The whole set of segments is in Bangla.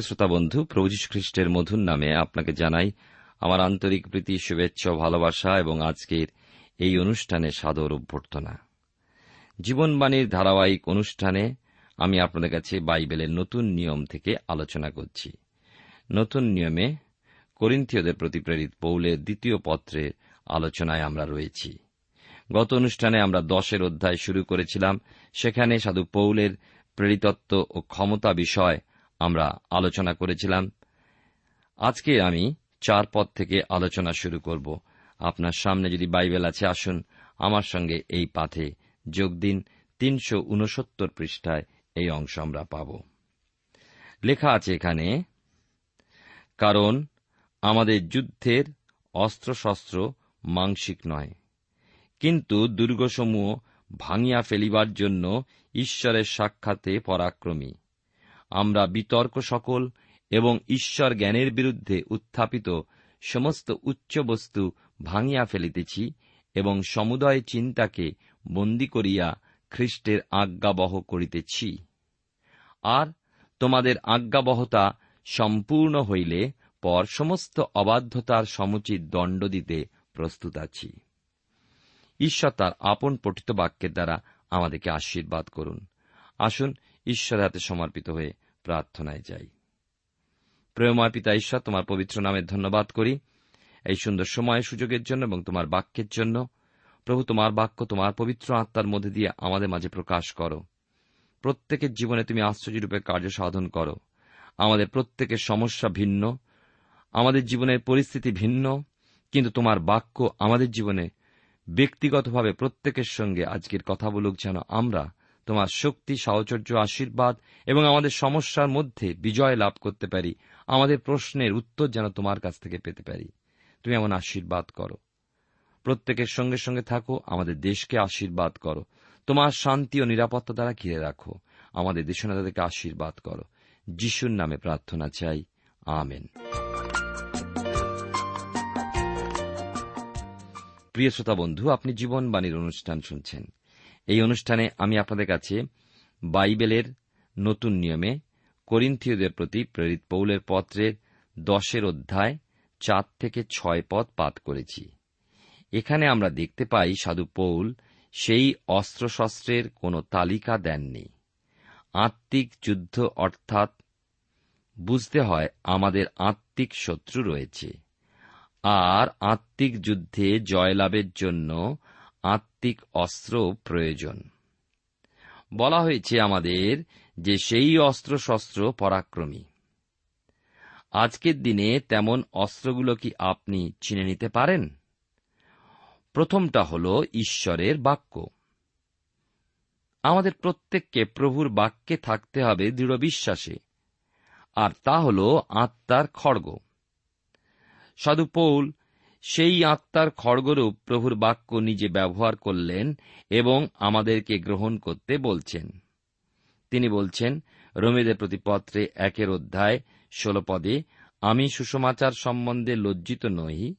প্রিয় শ্রোতা বন্ধু, প্রভু খ্রিস্টের মধুর নামে আপনাকে জানাই আমার আন্তরিক প্রীতি, শুভেচ্ছা ভালোবাসা এবং আজকের এই অনুষ্ঠানে সাদর অভ্যর্থনা। জীবনবাণীর ধারাবাহিক অনুষ্ঠানে আমি আপনাদের কাছে বাইবেলের নতুন নিয়ম থেকে আলোচনা করছি। নতুন নিয়মে করিন্থীয়দের প্রতি প্রেরিত পৌলের দ্বিতীয় পত্রের আলোচনায় আমরা রয়েছি। গত অনুষ্ঠানে আমরা দশের অধ্যায় শুরু করেছিলাম। সেখানে সাধু পৌলের প্রেরিতত্ব ও ক্ষমতা বিষয় আমরা আলোচনা করেছিলাম। আজকে আমি চার পদ থেকে আলোচনা শুরু করব। আপনার সামনে যদি বাইবেল আছে, আসুন আমার সঙ্গে এই পাথে যোগ দিন। তিনশো উনসত্তর পৃষ্ঠায় এই অংশ আমরা পাব। লেখা আছে এখানে, কারণ আমাদের যুদ্ধের অস্ত্রশস্ত্র মাংসিক নয়, কিন্তু দুর্গসমূহ ভাঙিয়া ফেলিবার জন্য ঈশ্বরের সাক্ষাতে পরাক্রমী। আমরা বিতর্ক সকল এবং ঈশ্বর জ্ঞানের বিরুদ্ধে উত্থাপিত সমস্ত উচ্চ বস্তু ভাঙিয়া ফেলিতেছি এবং সমুদয় চিন্তাকে বন্দী করিয়া খ্রিস্টের আজ্ঞাবহ করিতেছি। আর তোমাদের আজ্ঞাবহতা সম্পূর্ণ হইলে পর সমস্ত অবাধ্যতার সমুচিত দণ্ড দিতে প্রস্তুত আছি। ঈশ্বর তার আপন পঠিত বাক্যের দ্বারা আমাদেরকে আশীর্বাদ করুন। আসুন ঈশ্বরের হাতে সমর্পিত হয়ে প্রার্থনায় যাই। প্রেমময় পিতা ঈশ্বর, তোমার পবিত্র নামে ধন্যবাদ করি। এই সুন্দর সময় সুযোগের জন্য এবং তোমার বাক্যের জন্য। প্রভু, তোমার বাক্য, তোমার পবিত্র আত্মার মধ্যে দিয়ে আমাদের মাঝে প্রকাশ করো। প্রত্যেকের জীবনে তুমি আশ্চর্যরূপে কার্য সাধন করো। আমাদের প্রত্যেকের সমস্যা ভিন্ন, আমাদের জীবনের পরিস্থিতি ভিন্ন, কিন্তু তোমার বাক্য আমাদের জীবনে ব্যক্তিগতভাবে প্রত্যেকের সঙ্গে আজকের কথা বলুক যেন আমরা তোমার শক্তি, সাহচর্য, আশীর্বাদ এবং আমাদের সমস্যার মধ্যে বিজয় লাভ করতে পারি। আমাদের প্রশ্নের উত্তর যেন তোমার কাছ থেকে পেতে পারি। তুমি এমন আশীর্বাদ করো। প্রত্যেকের সঙ্গে সঙ্গে থাকো, আমাদের দেশকে আশীর্বাদ করো। তোমার শান্তি ও নিরাপত্তা দ্বারা ঘিরে রাখো। আমাদের দেশনাদাদেরকে আশীর্বাদ করো। যিশুর নামে প্রার্থনা চাই। আমেন। প্রিয় শ্রোতা বন্ধু, আপনি জীবনবাণীর অনুষ্ঠান শুনছেন। এই অনুষ্ঠানে আমি আপনাদের কাছে বাইবেলের নতুন নিয়মে করিন্থীয়দের প্রতি প্রেরিত পৌলের পত্রের দশের অধ্যায় চার থেকে ছয় পদ পাঠ করেছি। এখানে আমরা দেখতে পাই সাধু পৌল সেই অস্ত্রশস্ত্রের কোনো তালিকা দেননি। আত্মিক যুদ্ধ অর্থাৎ বুঝতে হয় আমাদের আত্মিক শত্রু রয়েছে। আর আত্মিক যুদ্ধে জয়লাভের জন্য আত্মিক অস্ত্র প্রয়োজন। বলা হয়েছে আমাদের যে সেই অস্ত্রশস্ত্র পরাক্রমী। আজকের দিনে তেমন অস্ত্রগুলো কি আপনি চিনে নিতে পারেন? প্রথমটা হল ঈশ্বরের বাক্য। আমাদের প্রত্যেককে প্রভুর বাক্যে থাকতে হবে দৃঢ় বিশ্বাসে। আর তা হল আত্মার খড়গ। সাধু পৌল সেই আত্মার খড়গরূপ প্রভুর বাক্য নিজে ব্যবহার করলেন এবং আমাদেরকে গ্রহণ করতে বলছেন। তিনি বলছেন, রোমেদের প্রতিপত্রে একের অধ্যায় ষোল পদে, আমি সুষমাচার সম্বন্ধে লজ্জিত নই,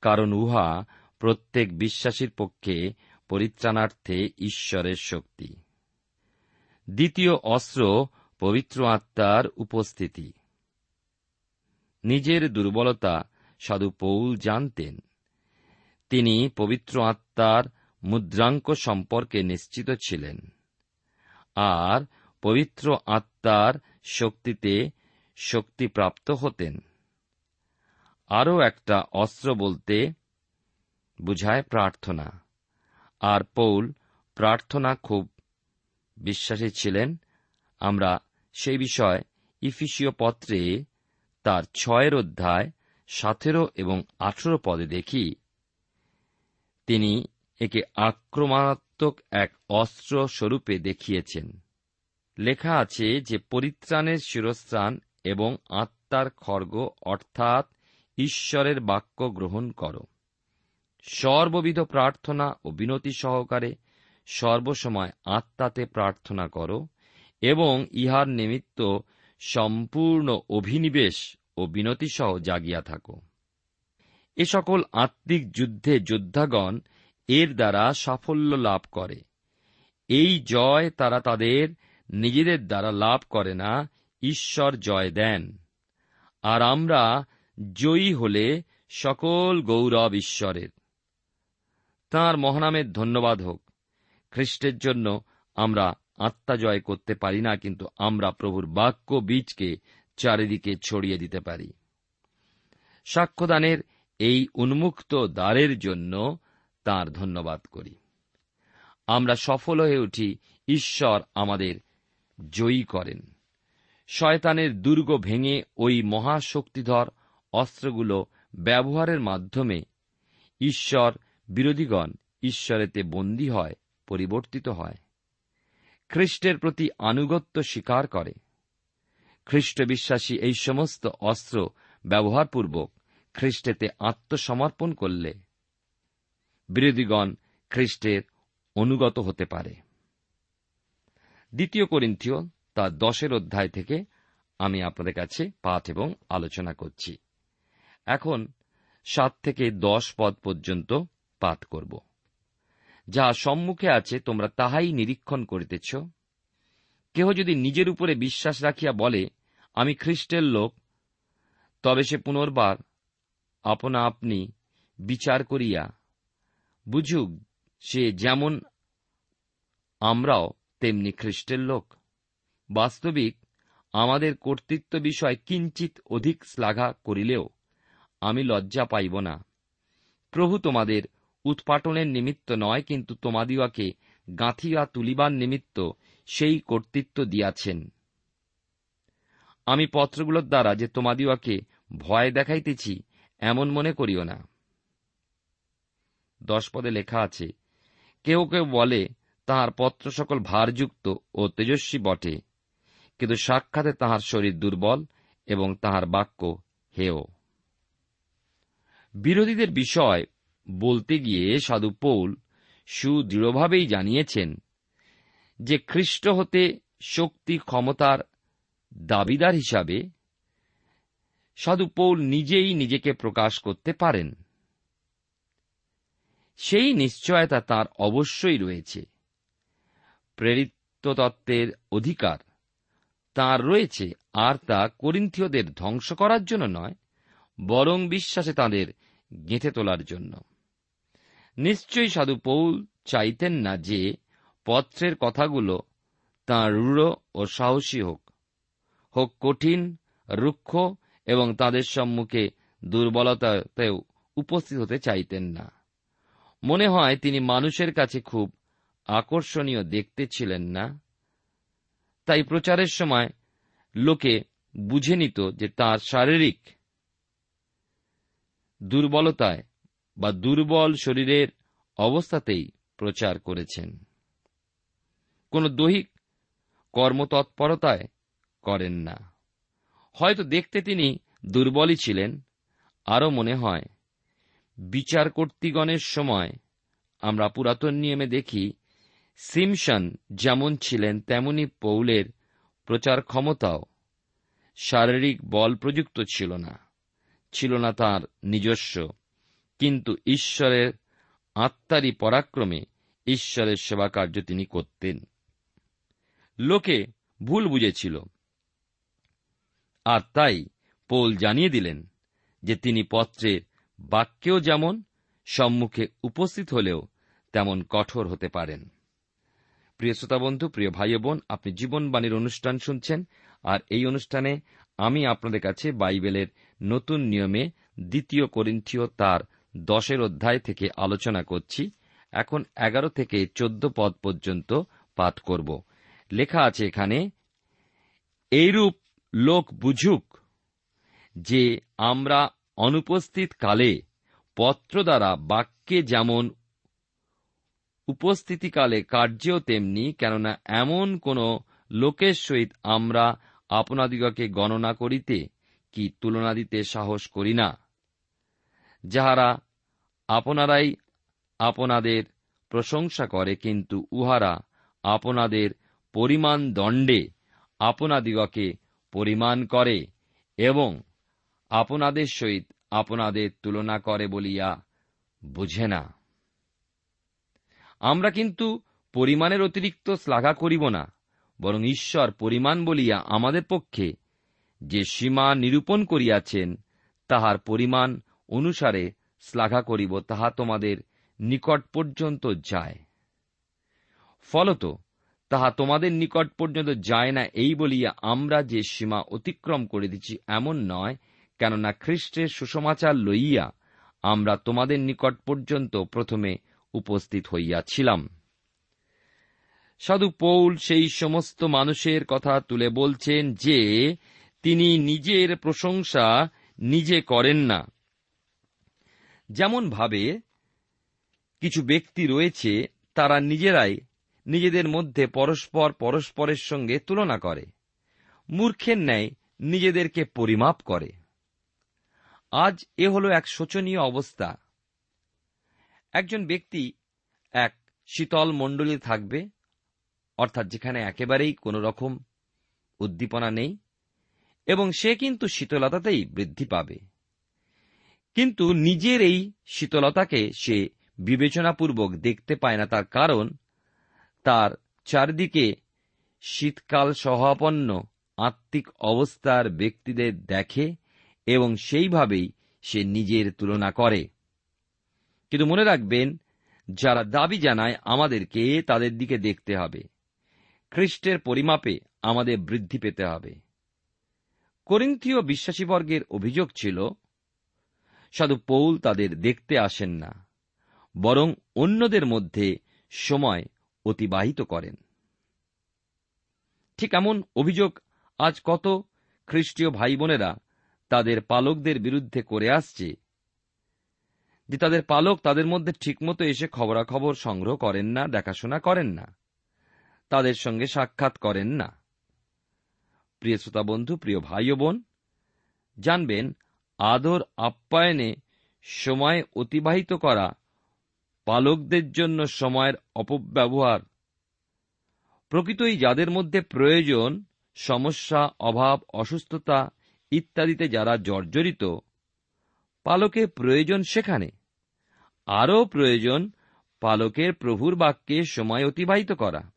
কারণ উহা প্রত্যেক বিশ্বাসীর পক্ষে পরিত্রাণার্থে ঈশ্বরের শক্তি। দ্বিতীয় অস্ত্র, পবিত্র আত্মার উপস্থিতি। নিজের দুর্বলতা সাধু পৌল জানতেন। তিনি পবিত্র আত্মার মুদ্রাঙ্ক সম্পর্কে নিশ্চিত ছিলেন। আর পবিত্র আত্মার শক্তিতে শক্তিপ্রাপ্ত হতেন। আরও একটা অস্ত্র বলতে বুঝায় প্রার্থনা। আর পৌল প্রার্থনা খুব বিশ্বাসী ছিলেন। আমরা সেই বিষয় ইফিসীয় পত্রে তার ছয়ের অধ্যায় সতেরো এবং আঠেরো পদে দেখি। তিনি একে আক্রমণাত্মক এক অস্ত্র স্বরূপে দেখিয়েছেন। লেখা আছে যে পরিত্রাণের শিরস্ত্রাণ এবং আত্মার খর্গ অর্থাৎ ঈশ্বরের বাক্য গ্রহণ করো। সর্ববিধ প্রার্থনা ও বিনতি সহকারে সর্বসময় আত্মাতে প্রার্থনা করো এবং ইহার নিমিত্ত সম্পূর্ণ অভিনিবেশ ও বিনতিসহ জাগিয়া থাকো। এ সকল আত্মিক যুদ্ধে যোদ্ধাগণ এর দ্বারা সাফল্য লাভ করে। এই জয় তারা তাদের নিজেদের দ্বারা লাভ করে না, ঈশ্বর জয় দেন। আর আমরা জয়ী হলে সকল গৌরব ঈশ্বরের। তাঁর মহানামের ধন্যবাদ হোক। খ্রিস্টের জন্য আমরা আত্মা জয় করতে পারি না, কিন্তু আমরা প্রভুর বাক্য বীজকে চারিদিকে ছড়িয়ে দিতে পারি। সাক্ষ্যদানের এই উন্মুক্ত দ্বারের জন্য তার ধন্যবাদ করি। আমরা সফল হয়ে উঠি, ঈশ্বর আমাদের জয়ী করেন। শয়তানের দুর্গ ভেঙে ওই মহাশক্তিধর অস্ত্রগুলো ব্যবহারের মাধ্যমে ঈশ্বর বিরোধীগণ ঈশ্বরেতে বন্দী হয়, পরিবর্তিত হয়। খ্রিস্টের প্রতি আনুগত্য স্বীকার করে। খ্রিস্ট বিশ্বাসী এই সমস্ত অস্ত্র ব্যবহারপূর্বক খ্রিস্টেতে আত্মসমর্পণ করলে বিরোধীগণ খ্রিস্টের অনুগত হতে পারে। দ্বিতীয় করিন্থীয়, তার দশের অধ্যায় থেকে আমি আপনাদের কাছে পাঠ এবং আলোচনা করছি। এখন সাত থেকে দশ পদ পর্যন্ত পাঠ করব। যাহা সম্মুখে আছে, তোমরা তাহাই নিরীক্ষণ করিতেছ। কেহ যদি নিজের উপরে বিশ্বাস রাখিয়া বলে, আমি খ্রিস্টের লোক, তবে সে পুনর্বার আপনা আপনি বিচার করিয়া, বুঝুক সে যেমন আমরাও তেমনি খ্রিস্টের লোক। বাস্তবিক আমাদের কর্তৃত্ব বিষয় কিঞ্চিত অধিক শ্লাঘা করিলেও আমি লজ্জা পাইব না। প্রভু তোমাদের উৎপাটনের নিমিত্ত নয়, কিন্তু তোমাদিওকে গাঁথিয়া তুলিবার নিমিত্ত সেই কর্তৃত্ব দিয়াছেন। আমি পত্রগুলোর দ্বারা যে তোমাদিওকে ভয় দেখাইতেছি, এমন মনে করিও না। দশ পদে লেখা আছে কেউ কেউ বলে, তাহার পত্র সকল ভারযুক্ত ও তেজস্বী বটে, কিন্তু সাক্ষাতে তাহার শরীর দুর্বল এবং তাহার বাক্য হেয়। বিরোধীদের বিষয় বলতে গিয়ে সাধু পৌল সুদৃঢ়ভাবেই জানিয়েছেন যে খ্রিস্ট হতে শক্তি ক্ষমতার দাবিদার হিসাবে সাধু পৌল নিজেই নিজেকে প্রকাশ করতে পারেন। সেই নিশ্চয়তা তার অবশ্যই রয়েছে। প্রেরিত তত্ত্বের অধিকার তার রয়েছে, আর তা করিন্থীয়দের ধ্বংস করার জন্য নয়, বরং বিশ্বাসে তাদের গেঁথে তোলার জন্য। নিশ্চয়ই সাধু পৌল চাইতেন না যে পত্রের কথাগুলো তাঁর রূঢ় ও সাহসী হোক। হোক কঠিন, রুক্ষ এবং তাদের সম্মুখে দুর্বলতাতেও উপস্থিত হতে চাইতেন না। মনে হয় তিনি মানুষের কাছে খুব আকর্ষণীয় দেখতে ছিলেন না। তাই প্রচারের সময় লোকে বুঝে নিত যে তার শারীরিক দুর্বলতায় বা দুর্বল শরীরের অবস্থাতেই প্রচার করেছেন। কোন দৈহিক কর্মতৎপরতায় করেন না। হয়তো দেখতে তিনি দুর্বলই ছিলেন, আরও মনে হয়, বিচার কর্তৃগণের সময় আমরা পুরাতন নিয়মে দেখি সিমসন যেমন ছিলেন, তেমনি পৌলের প্রচার ক্ষমতাও শারীরিক বল প্রযুক্ত ছিল না ছিল না তার নিজস্ব কিন্তু ঈশ্বরের আত্মারই পরাক্রমে ঈশ্বরের সেবা কার্য তিনি করতেন। লোকে ভুল বুঝেছিল। আর তাই পোল জানিয়ে দিলেন যে তিনি পত্রের বাক্যেও যেমন সম্মুখে উপস্থিত হলেও তেমন কঠোর হতে পারেন। প্রিয় শ্রোতা বন্ধু প্রিয় ভাই বোন আপনি জীবনবাণীর অনুষ্ঠান শুনছেন আর এই অনুষ্ঠানে আমি আপনাদের কাছে বাইবেলের নতুন নিয়মে দ্বিতীয় করিন্থীয় তার দশের অধ্যায় থেকে আলোচনা করছি। এখন এগারো থেকে চোদ্দ পদ পর্যন্ত পাঠ করব। লেখা আছে এখানে, এইরূপ লোক বুঝুক যে আমরা অনুপস্থিত কালে পত্র দ্বারা বাক্যে যেমন উপস্থিতিকালে কার্যেও তেমনি, কেননা এমন কোন লোকের সহিত আমরা আপনাদিগকে গণনা করিতে কি তুলনা দিতে সাহস করি না। যাহারা আপনারাই আপনাদের প্রশংসা করে, কিন্তু উহারা আপনাদের পরিমাণ দণ্ডে আপনাদিগকে পরিমাণ করে এবং আপনাদের সহিত আপনাদের তুলনা করে বলিয়া বুঝে না। আমরা কিন্তু পরিমাণের অতিরিক্ত শ্লাঘা করিব না, বরং ঈশ্বর পরিমাণ বলিয়া আমাদের পক্ষে যে সীমা নিরূপণ করিয়াছেন, তাহার পরিমাণ অনুসারে শ্লাঘা করিব, তাহা তোমাদের নিকট পর্যন্ত যায়। ফলত, তাহা তোমাদের নিকট পর্যন্ত যায় না এই বলিয়া আমরা যে সীমা অতিক্রম করে দিচ্ছি এমন নয়, কেননা খ্রিস্টের সুসমাচার লইয়া আমরা তোমাদের নিকট পর্যন্ত প্রথমে উপস্থিত হইয়াছিলাম। সাধু পৌল সেই সমস্ত মানুষের কথা তুলে বলছেন যে, তিনি নিজের প্রশংসা নিজে করেন না। যেমন ভাবে কিছু ব্যক্তি রয়েছে, তারা নিজেরাই নিজেদের মধ্যে পরস্পর পরস্পরের সঙ্গে তুলনা করে। মূর্খের ন্যায় নিজেদেরকে পরিমাপ করে। আজ এ হল এক শোচনীয় অবস্থা। একজন ব্যক্তি এক শীতল মণ্ডলী থাকবে, অর্থাৎ যেখানে একেবারেই কোন রকম উদ্দীপনা নেই, এবং সে কিন্তু শীতলতাতেই বৃদ্ধি পাবে। কিন্তু নিজের এই শীতলতাকে সে বিবেচনাপূর্বক দেখতে পায় না তার কারণ তার চারদিকে শীতকাল সহাপন্ন আত্মিক অবস্থার ব্যক্তিদের দেখে এবং সেইভাবেই সে নিজের তুলনা করে। কিন্তু মনে রাখবেন, যারা দাবি জানায় আমাদেরকে তাদের দিকে দেখতে হবে। খ্রিস্টের পরিমাপে আমাদের বৃদ্ধি পেতে হবে। করিন্থীয় বিশ্বাসীবর্গের অভিযোগ ছিল সাধু পৌল তাদের দেখতে আসেন না, বরং অন্যদের মধ্যে সময় অতিবাহিত করেন। ঠিক এমন অভিযোগ আজ কত খ্রিস্টীয় ভাই বোনেরা তাদের পালকদের বিরুদ্ধে করে আসছে, যে তাদের পালক তাদের মধ্যে ঠিকমতো এসে খবরাখবর সংগ্রহ করেন না, দেখাশোনা করেন না, তাদের সঙ্গে সাক্ষাৎ করেন না। প্রিয় শ্রোতা বন্ধু, প্রিয় ভাই ও বোন, জানবেন আদর আপ্যায়নে সময় অতিবাহিত করা পালকদের জন্য সময়ের অপব্যবহার। প্রকৃতই যাদের মধ্যে প্রয়োজন, সমস্যা, অভাব, অসুস্থতা ইত্যাদিতে যারা জর্জরিত পালকের প্রয়োজন সেখানে। আরও প্রয়োজন, পালকের প্রভুর বাক্যে সময় অতিবাহিত করা।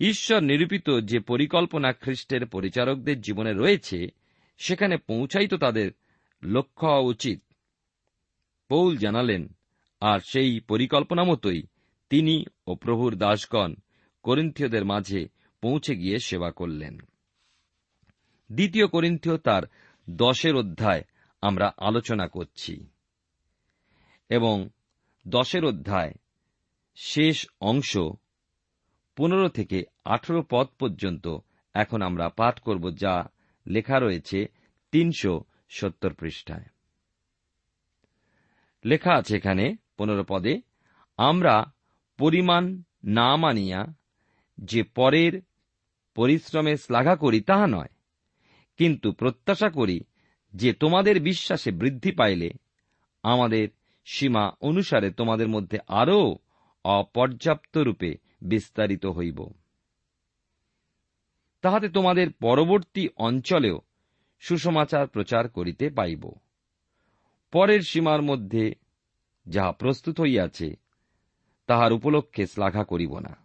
ঈশ্বর নিরূপিত যে পরিকল্পনা খ্রিস্টের পরিচারকদের জীবনে রয়েছে সেখানে পৌঁছাই তো তাদের লক্ষ্য হওয়া উচিত। পৌল জানালেন, আর সেই পরিকল্পনা মতোই তিনি ও প্রভুর দাসগণ করিন্থীয়দের মাঝে পৌঁছে গিয়ে সেবা করলেন। দ্বিতীয় করিন্থীয় তার দশের অধ্যায় আমরা আলোচনা করছি এবং দশের অধ্যায় শেষ অংশ পনেরো থেকে আঠেরো পদ পর্যন্ত এখন আমরা পাঠ করব যা লেখা রয়েছে তিনশো সত্তর পৃষ্ঠায়। লেখা আছে এখানে পনেরো পদে, আমরা পরিমাণ না মানিয়া যে পরের পরিশ্রমে শ্লাঘা করি তাহা নয়, কিন্তু প্রত্যাশা করি যে তোমাদের বিশ্বাসে বৃদ্ধি পাইলে আমাদের সীমা অনুসারে তোমাদের মধ্যে আরও অপর্যাপ্ত রূপে বিস্তারিত হইব। তাহাতে তোমাদের পরবর্তী অঞ্চলেও সুসমাচার প্রচার করিতে পাইব। পরের সীমার মধ্যে যাহা প্রস্তুত হইয়াছে, তাহার উপলক্ষে শ্লাঘা করিব না।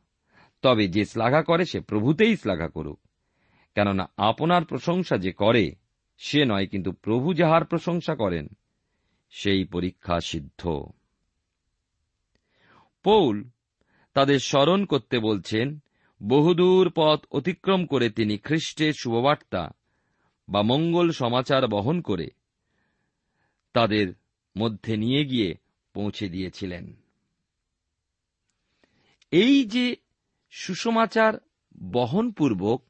তবে যে শ্লাঘা করে, সে প্রভুতেই শ্লাঘা করুক। কেননা আপনার প্রশংসা যে করে, সে নয়, কিন্তু প্রভু যাহার প্রশংসা করেন, সেই পরীক্ষা সিদ্ধ। পৌল তাদের স্মরণ করতে বলছেন বহুদূর পথ অতিক্রম করে তিনি খ্রিস্টের শুভবার্তা বা মঙ্গল সমাচার বহন করে তাদের মধ্যে নিয়ে গিয়ে পৌঁছে দিয়েছিলেন। এই যে সুসমাচার বহনপূর্বক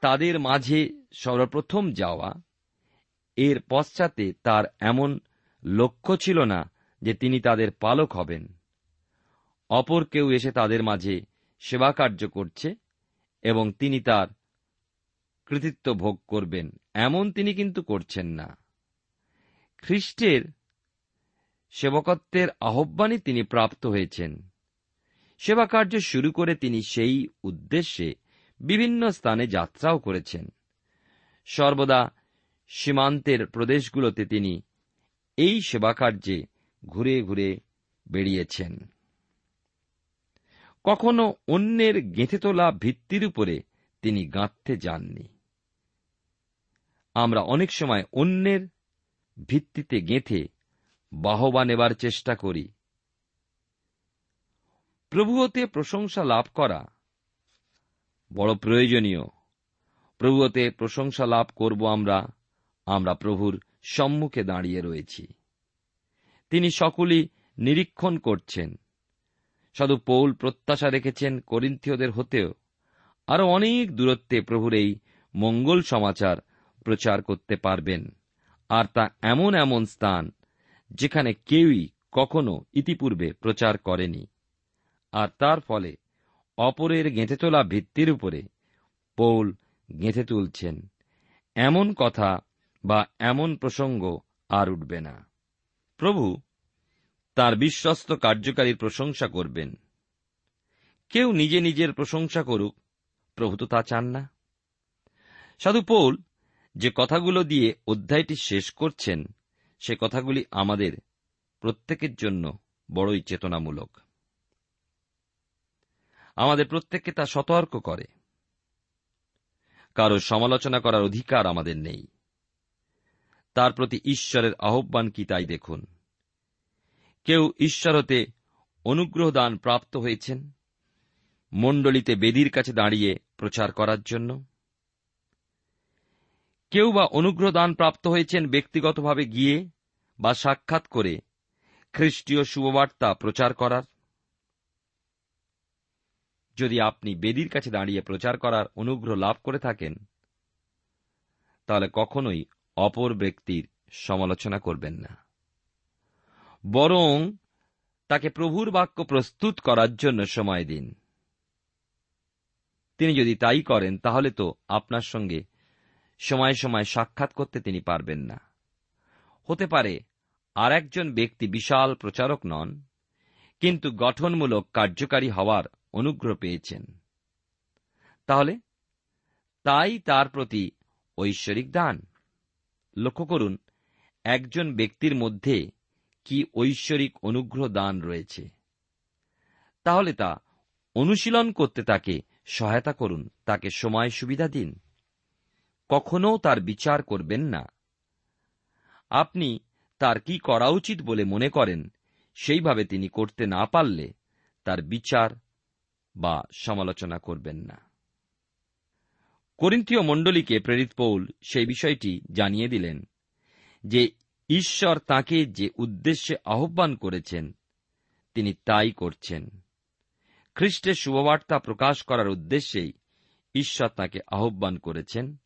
তাদের মাঝে সর্বপ্রথম যাওয়া, এর পশ্চাতে তার এমন লক্ষ্য ছিল না যে তিনি তাদের পালক হবেন। অপর কেউ এসে তাদের মাঝে সেবা কার্য করছে এবং তিনি তার কৃতিত্ব ভোগ করবেন। এমন তিনি কিন্তু করছেন না। খ্রিস্টের সেবকত্বের আহ্বানই তিনি প্রাপ্ত হয়েছেন। সেবা কার্য শুরু করে তিনি সেই উদ্দেশ্যে বিভিন্ন স্থানে যাত্রাও করেছেন। সর্বদা সীমান্তের প্রদেশগুলোতে তিনি এই সেবা কার্যে ঘুরে ঘুরে বেরিয়েছেন কখনো অন্যের গেঁথে তোলা ভিত্তির উপরে তিনি গাঁথতে যাননি। আমরা অনেক সময় অন্যের ভিত্তিতে গেঁথে বাহবা নেবার চেষ্টা করি। প্রভুতে প্রশংসা লাভ করা বড় প্রয়োজনীয়। প্রভুতে প্রশংসা লাভ করব আমরা আমরা প্রভুর সম্মুখে দাঁড়িয়ে রয়েছি। তিনি সকলই নিরীক্ষণ করছেন। সাধু পৌল প্রত্যাশা রেখেছেন করিন্থীয়দের হতেও। আরও অনেক দূরত্বে প্রভুর এই মঙ্গল সমাচার প্রচার করতে পারবেন। আর তা এমন এমন স্থান যেখানে কেউই কখনো ইতিপূর্বে প্রচার করেনি। আর তার ফলে অপরের গেঁথে তোলা ভিত্তির উপরে পৌল গেঁথে তুলছেন। এমন কথা বা এমন প্রসঙ্গ আর উঠবে না। প্রভু তার বিশ্বস্ত কার্যকারীর প্রশংসা করবেন। কেউ নিজে নিজের প্রশংসা করুক, প্রভু তো তা চান না। সাধু পৌল যে কথাগুলো দিয়ে অধ্যায়টি শেষ করছেন, সে কথাগুলি আমাদের প্রত্যেকের জন্য বড়ই চেতনামূলক। আমাদের প্রত্যেককে তা সতর্ক করে। কারও সমালোচনা করার অধিকার আমাদের নেই। তার প্রতি ঈশ্বরের আহ্বান কি তাই দেখুন। কেউ ঈশ্বর হতে অনুগ্রহ দান প্রাপ্ত হয়েছেন মণ্ডলীতে বেদির কাছে দাঁড়িয়ে প্রচার করার জন্য। কেউ বা অনুগ্রহ দান প্রাপ্ত হয়েছেন ব্যক্তিগতভাবে গিয়ে বা সাক্ষাৎ করে খ্রিস্টীয় শুভবার্তা প্রচার করার। যদি আপনি বেদির কাছে দাঁড়িয়ে প্রচার করার অনুগ্রহ লাভ করে থাকেন, তাহলে কখনোই অপর ব্যক্তির সমালোচনা করবেন না। বরং তাকে প্রভুর বাক্য প্রস্তুত করার জন্য সময় দিন। তিনি যদি তাই করেন, তাহলে তো আপনার সঙ্গে সময় সময় সাক্ষাৎ করতে তিনি পারবেন না। হতে পারে আর একজন ব্যক্তি বিশাল প্রচারক নন, কিন্তু গঠনমূলক কার্যকারী হওয়ার অনুগ্রহ পেয়েছেন। তাহলে তাই তার প্রতি ঐশ্বরিক দান। লক্ষ্য করুন, একজন ব্যক্তির মধ্যে কি ঐশ্বরিক অনুগ্রহ দান রয়েছে? তাহলে তা অনুশীলন করতে তাকে সহায়তা করুন, তাকে সময় সুবিধা দিন। কখনো তার বিচার করবেন না। আপনি তার কি করা উচিত বলে মনে করেন, সেইভাবে তিনি করতে না পারলে তার বিচার বা সমালোচনা করবেন না। করিন্থীয় মণ্ডলীকে প্রেরিত পৌল সেই বিষয়টি জানিয়ে দিলেন যে ঈশ্বর তাকে যে উদ্দেশ্যে আহ্বান করেছেন, তিনি তাই করছেন। খ্রিস্টের শুভবার্তা প্রকাশ করার উদ্দেশ্যেই ঈশ্বর তাকে আহ্বান করেছেন।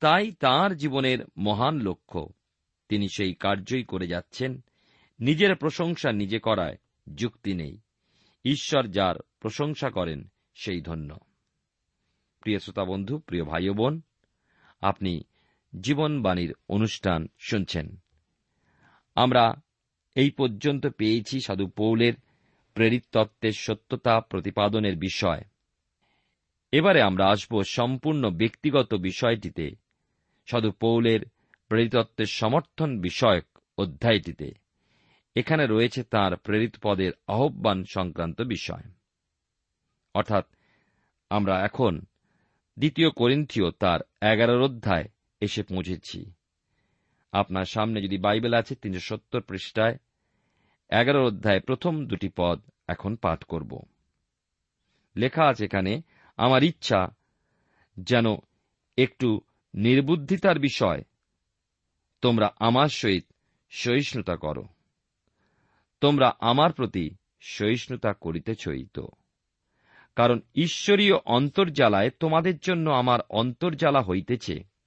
তাই তার জীবনের মহান লক্ষ্য, তিনি সেই কার্যই করে যাচ্ছেন। নিজের প্রশংসা নিজে করায় যুক্তি নেই। ঈশ্বর যার প্রশংসা করেন, সেই ধন্য। প্রিয় শ্রোতা বন্ধু, প্রিয় ভাই বোন, আপনি জীবনবাণীর অনুষ্ঠান শুনছেন। আমরা এই পর্যন্ত পেয়েছি সাধু পৌলের প্রেরিত তত্ত্বের সত্যতা প্রতিপাদনের বিষয়। এবারে আমরা আসব সম্পূর্ণ ব্যক্তিগত বিষয়টিতে সাধু পৌলের প্রেরিতত্বের সমর্থন বিষয়ক অধ্যায়টিতে। এখানে রয়েছে তার প্রেরিত পদের আহ্বান সংক্রান্ত বিষয়। অর্থাৎ আমরা এখন দ্বিতীয় করিন্থীয় তার এগারোর অধ্যায় এসে পৌঁছেছি। আপনার সামনে যদি বাইবেল আছে তিনশো সত্তর পৃষ্ঠায়, এগারো অধ্যায় প্রথম দুটি পদ এখন পাঠ করব। লেখা আছে এখানে, আমার ইচ্ছা যেন একটু নির্বুদ্ধিতার বিষয় তোমরা আমার সহিত সহিষ্ণুতা করো। তোমরা আমার প্রতি সহিষ্ণুতা করিতেছই তো কারণ ঈশ্বরীয় অন্তর্জালায় তোমাদের জন্য আমার অন্তর্জালা হইতেছে।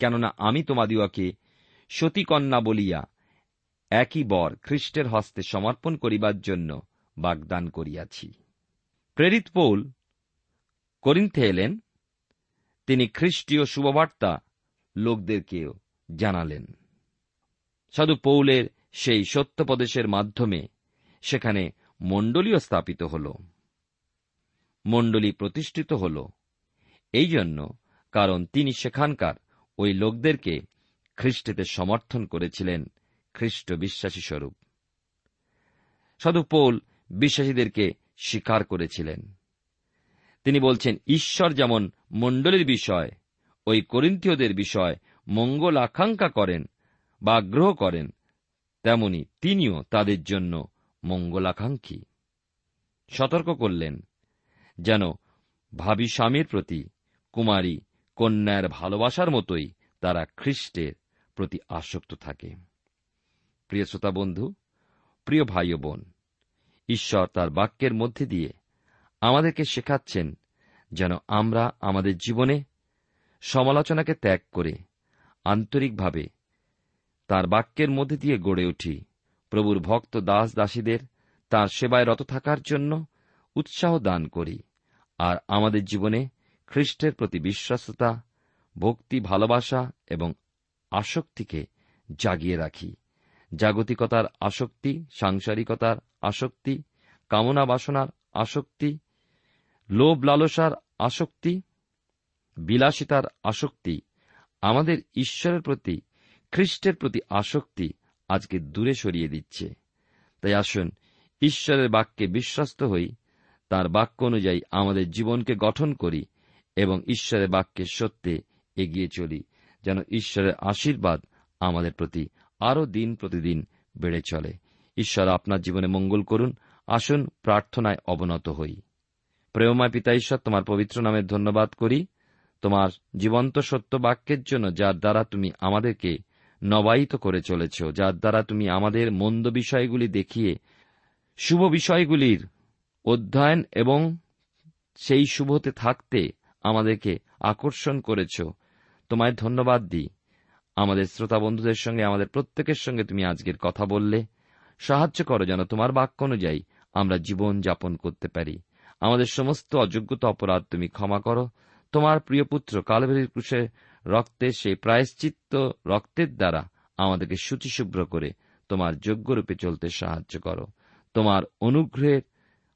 কেননা আমি তোমাদিওকে সতীকন্যা বলিয়া একই বর খ্রিস্টের হস্তে সমর্পণ করিবার জন্য বাগদান করিয়াছি। প্রেরিত পৌল করিন্থে এলেন। তিনি খ্রিস্টীয় শুভবার্তা লোকদেরকেও জানালেন। সাধু পৌলের সেই সত্যপদেশের মাধ্যমে সেখানে মণ্ডলীও স্থাপিত হল। মণ্ডলী প্রতিষ্ঠিত হল। এই জন্য কারণ তিনি সেখানকার ওই লোকদেরকে খ্রিস্টেতে সমর্থন করেছিলেন খ্রিস্ট বিশ্বাসী স্বরূপ। সাধু বিশ্বাসীদেরকে স্বীকার করেছিলেন। তিনি বলছেন, ঈশ্বর যেমন মণ্ডলীর বিষয়, ওই করিন্থীয়দের বিষয় মঙ্গল আকাঙ্ক্ষা করেন বা আগ্রহ করেন, তেমনি তিনিও তাদের জন্য মঙ্গলাকাঙ্ক্ষী। সতর্ক করলেন, যেন ভাবি স্বামীর প্রতি কুমারী কন্যার ভালোবাসার মতোই তারা খ্রিস্টের প্রতি আসক্ত থাকে। প্রিয় শ্রোতা বন্ধু, প্রিয় ভাই ও বোন, ঈশ্বর তার বাক্যের মধ্যে দিয়ে আমাদেরকে শেখাচ্ছেন যেন আমরা আমাদের জীবনে সমালোচনাকে ত্যাগ করে আন্তরিকভাবে তার বাক্যের মধ্যে দিয়ে গড়ে উঠি। প্রভুর ভক্ত দাস দাসীদের তার সেবায় রত থাকার জন্য উৎসাহ দান করি আর আমাদের জীবনে খ্রিস্টের প্রতি বিশ্বাসতা ভক্তি, ভালোবাসা এবং আসক্তিকে জাগিয়ে রাখি। জাগতিকতার আসক্তি, সাংসারিকতার আসক্তি, কামনা বাসনার আসক্তি, লোভ লালসার আসক্তি, বিলাসিতার আসক্তি, আমাদের ঈশ্বরের প্রতি, খ্রিস্টের প্রতি আসক্তি আজকে দূরে সরিয়ে দিচ্ছে। তাই আসুন, ঈশ্বরের বাক্যে বিশ্বস্ত হই, তার বাক্য অনুযায়ী আমাদের জীবনকে গঠন করি এবং ঈশ্বরের বাক্যের সত্যে এগিয়ে চলি, যেন ঈশ্বরের আশীর্বাদ আমাদের প্রতি আরও দিন প্রতিদিন বেড়ে চলে। ঈশ্বর আপনার জীবনে মঙ্গল করুন, আসুন প্রার্থনায় অবনত হই। প্রেমময় পিতা ঈশ্বর, তোমার পবিত্র নামে ধন্যবাদ করি। তোমার জীবন্ত সত্য বাক্যের জন্য যার দ্বারা তুমি আমাদেরকে নবায়িত করে চলেছ, যার দ্বারা তুমি আমাদের মন্দ বিষয়গুলি দেখিয়ে শুভ বিষয়গুলির অধ্যয়ন এবং সেই শুভতে থাকতে আমাদেরকে আকর্ষণ করেছ। তোমায় ধন্যবাদ দিই। আমাদের শ্রোতা বন্ধুদের সঙ্গে, আমাদের প্রত্যেকের সঙ্গে তুমি আজকের কথা বললে। সাহায্য করো যেন তোমার বাক্য অনুযায়ী আমরা জীবন যাপন করতে পারি। আমাদের সমস্ত অযোগ্যতা অপরাধ তুমি ক্ষমা করো। তোমার প্রিয় পুত্র কালভেরির ক্রুশে রক্তের সেই প্রায়শ্চিত্ত রক্তের দ্বারা আমাদেরকে শুচিশুভ্র করে তোমার যোগ্যরূপে চলতে সাহায্য করো। তোমার অনুগ্রহের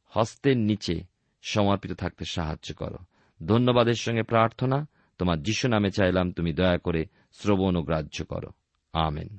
হস্তের নিচে সমর্পিত থাকতে সাহায্য করো। ধন্যবাদের সঙ্গে প্রার্থনা, তোমার যিশু নামে চাইলাম তুমি দয়া করে শ্রবণ ও গ্রাহ্য করো। আমেন।